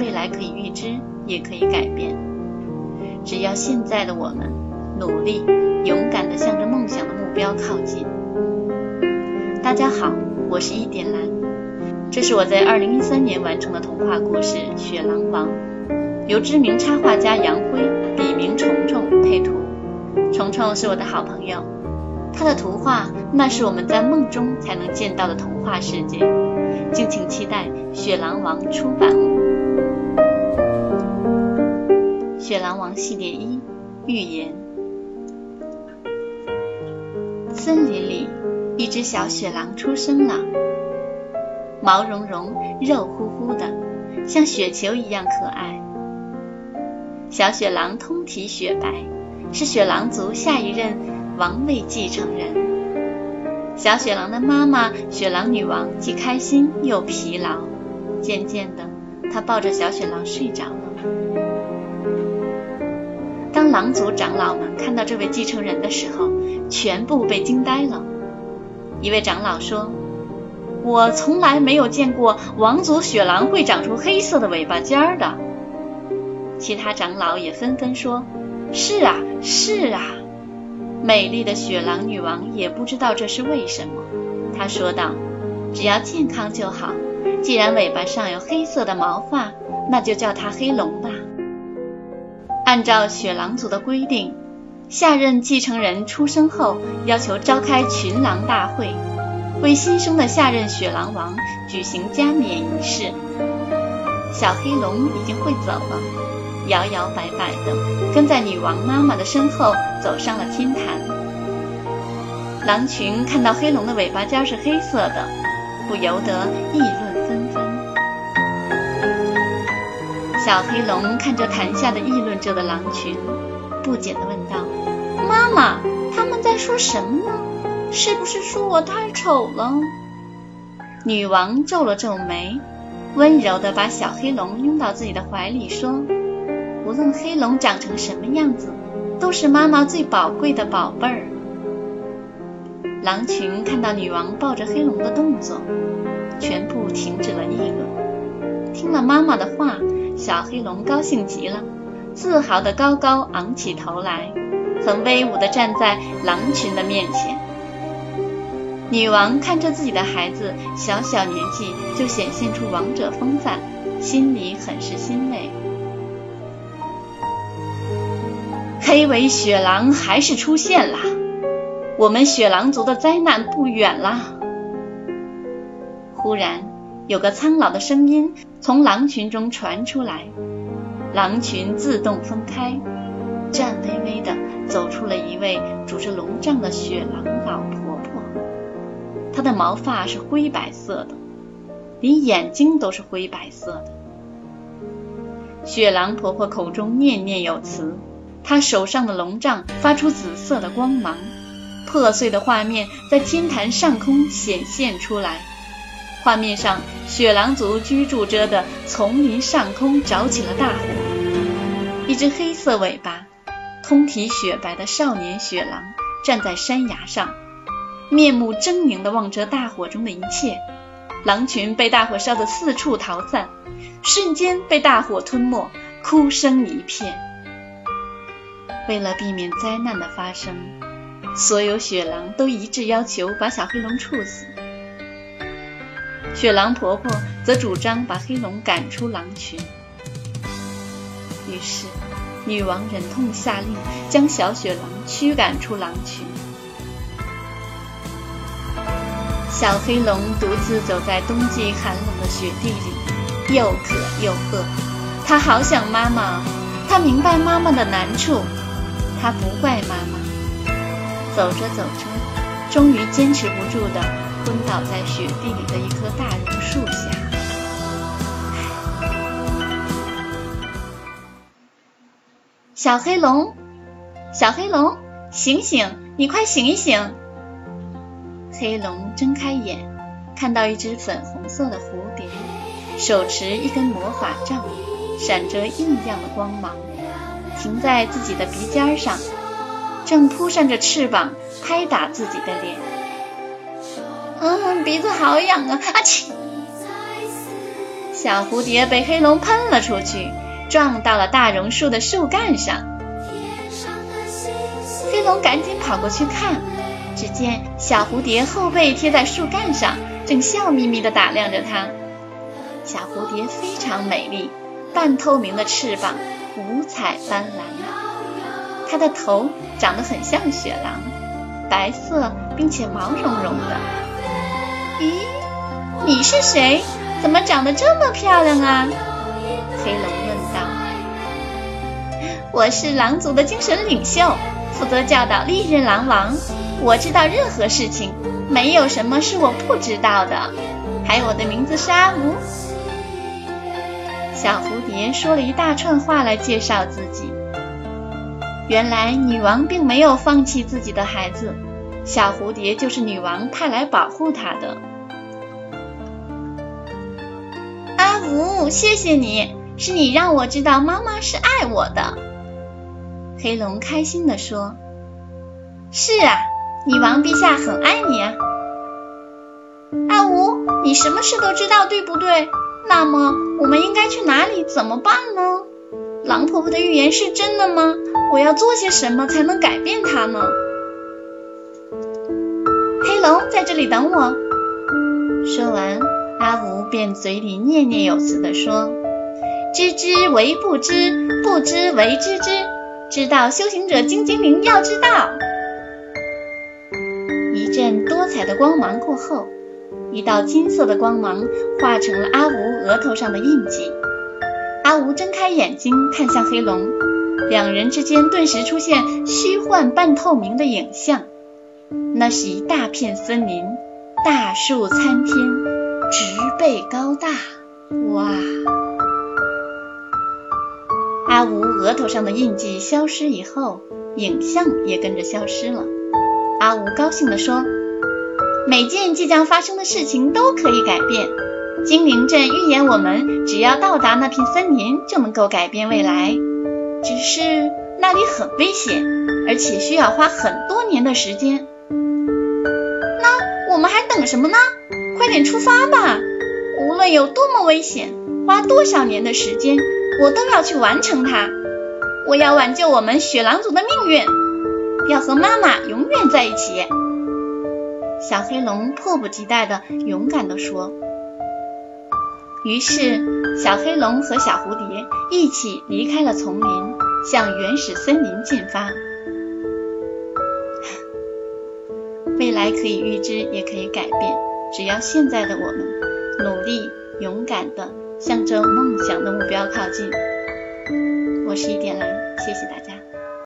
未来可以预知，也可以改变。只要现在的我们努力、勇敢地向着梦想的目标靠近。大家好，我是一点蓝，这是我在二零一三年完成的童话故事《雪狼王》，由知名插画家杨辉（笔名虫虫）配图。虫虫是我的好朋友，他的图画那是我们在梦中才能见到的童话世界。敬请期待《雪狼王》出版物，《雪狼王》系列一寓言。森林里，一只小雪狼出生了，毛茸茸、肉乎乎的，像雪球一样可爱。小雪狼通体雪白，是雪狼族下一任王位继承人。小雪狼的妈妈雪狼女王既开心又疲劳，渐渐的，她抱着小雪狼睡着了。狼族长老们看到这位继承人的时候，全部被惊呆了。一位长老说：“我从来没有见过王族雪狼会长出黑色的尾巴尖儿的。”其他长老也纷纷说：“是啊，是啊。”美丽的雪狼女王也不知道这是为什么。她说道：“只要健康就好。既然尾巴上有黑色的毛发，那就叫它黑龙。”按照雪狼族的规定，下任继承人出生后，要求召开群狼大会，为新生的下任雪狼王举行加冕仪式。小黑龙已经会走了。摇摇摆摆的跟在女王妈妈的身后走上了天坛。狼群看到黑龙的尾巴尖是黑色的，不由得议论小黑龙看着坛下的议论着的狼群，不解地问道：“妈妈，他们在说什么呢？是不是说我太丑了？”女王皱了皱眉，温柔地把小黑龙拥到自己的怀里说。无论黑龙长成什么样子，都是妈妈最宝贵的宝贝儿。狼群看到女王抱着黑龙的动作，全部停止了议论。听了妈妈的话，小黑龙高兴极了，自豪地高高昂起头来，很威武地站在狼群的面前。女王看着自己的孩子，小小年纪就显现出王者风范，心里很是欣慰。黑尾雪狼还是出现了，我们雪狼族的灾难不远了。忽然，有个苍老的声音从狼群中传出来，狼群自动分开，颤巍巍的走出了一位拄着龙杖的雪狼老婆婆。她的毛发是灰白色的，连眼睛都是灰白色的。雪狼婆婆口中念念有词。她手上的龙杖发出紫色的光芒，破碎的画面在天坛上空显现出来。画面上，雪狼族居住着的丛林上空着起了大火。一只黑色尾巴、通体雪白的少年雪狼站在山崖上，面目狰狞地望着大火中的一切。狼群被大火烧得四处逃散，瞬间被大火吞没，哭声一片。为了避免灾难的发生，所有雪狼都一致要求把小黑龙处死。雪狼婆婆则主张把黑龙赶出狼群。于是，女王忍痛下令将小雪狼驱赶出狼群。小黑龙独自走在冬季寒冷的雪地里，又渴又饿，它好想妈妈，它明白妈妈的难处。他不怪妈妈，走着走着，终于坚持不住的昏倒在雪地里的一棵大榕树下。小黑龙，小黑龙，醒醒！你快醒一醒！黑龙睁开眼，看到一只粉红色的蝴蝶，手持一根魔法杖，闪着异样的光芒。停在自己的鼻尖上，正扑扇着翅膀拍打自己的脸。嗯，鼻子好痒啊！阿嚏！小蝴蝶被黑龙喷了出去，撞到了大榕树的树干上。黑龙赶紧跑过去看，只见小蝴蝶后背贴在树干上，正笑眯眯地打量着它。小蝴蝶非常美丽，半透明的翅膀五彩斑斓，它的头长得很像雪狼，白色并且毛茸茸的。咦，你是谁？怎么长得这么漂亮啊？黑龙问道。我是狼族的精神领袖。负责教导历任狼王，我知道任何事情，没有什么是我不知道的。还有我的名字是阿吴。小蝴蝶说了一大串话来介绍自己。原来女王并没有放弃自己的孩子，小蝴蝶就是女王派来保护她的。阿吴，谢谢你，是你让我知道妈妈是爱我的。黑龙开心地说：“是啊，女王陛下很爱你啊。”阿吴，你什么事都知道，对不对？那么我们应该去哪里？怎么办呢？狼婆婆的预言是真的吗？我要做些什么才能改变它呢？黑龙在这里等我。说完，阿吴便嘴里念念有词地说：“知之为不知，不知为知之。”知道修行者精精灵要知道。一阵多彩的光芒过后，一道金色的光芒化成了阿吴额头上的印记。阿吴睁开眼睛看向黑龙，两人之间顿时出现虚幻半透明的影像。那是一大片森林，大树参天，植被高大。哇！阿吴额头上的印记消失以后，影像也跟着消失了。阿吴高兴地说：“每件即将发生的事情都可以改变。精灵镇预言我们，只要到达那片森林，就能够改变未来。只是那里很危险，而且需要花很多年的时间。那我们还等什么呢？快点出发吧！无论有多么危险，花多少年的时间。”我都要去完成它，我要挽救我们雪狼族的命运，要和妈妈永远在一起。小黑龙迫不及待的勇敢地说。于是，小黑龙和小蝴蝶一起离开了丛林，向原始森林进发。未来可以预知，也可以改变，只要现在的我们努力、勇敢的。向着梦想的目标靠近。我是一点蓝，谢谢大家。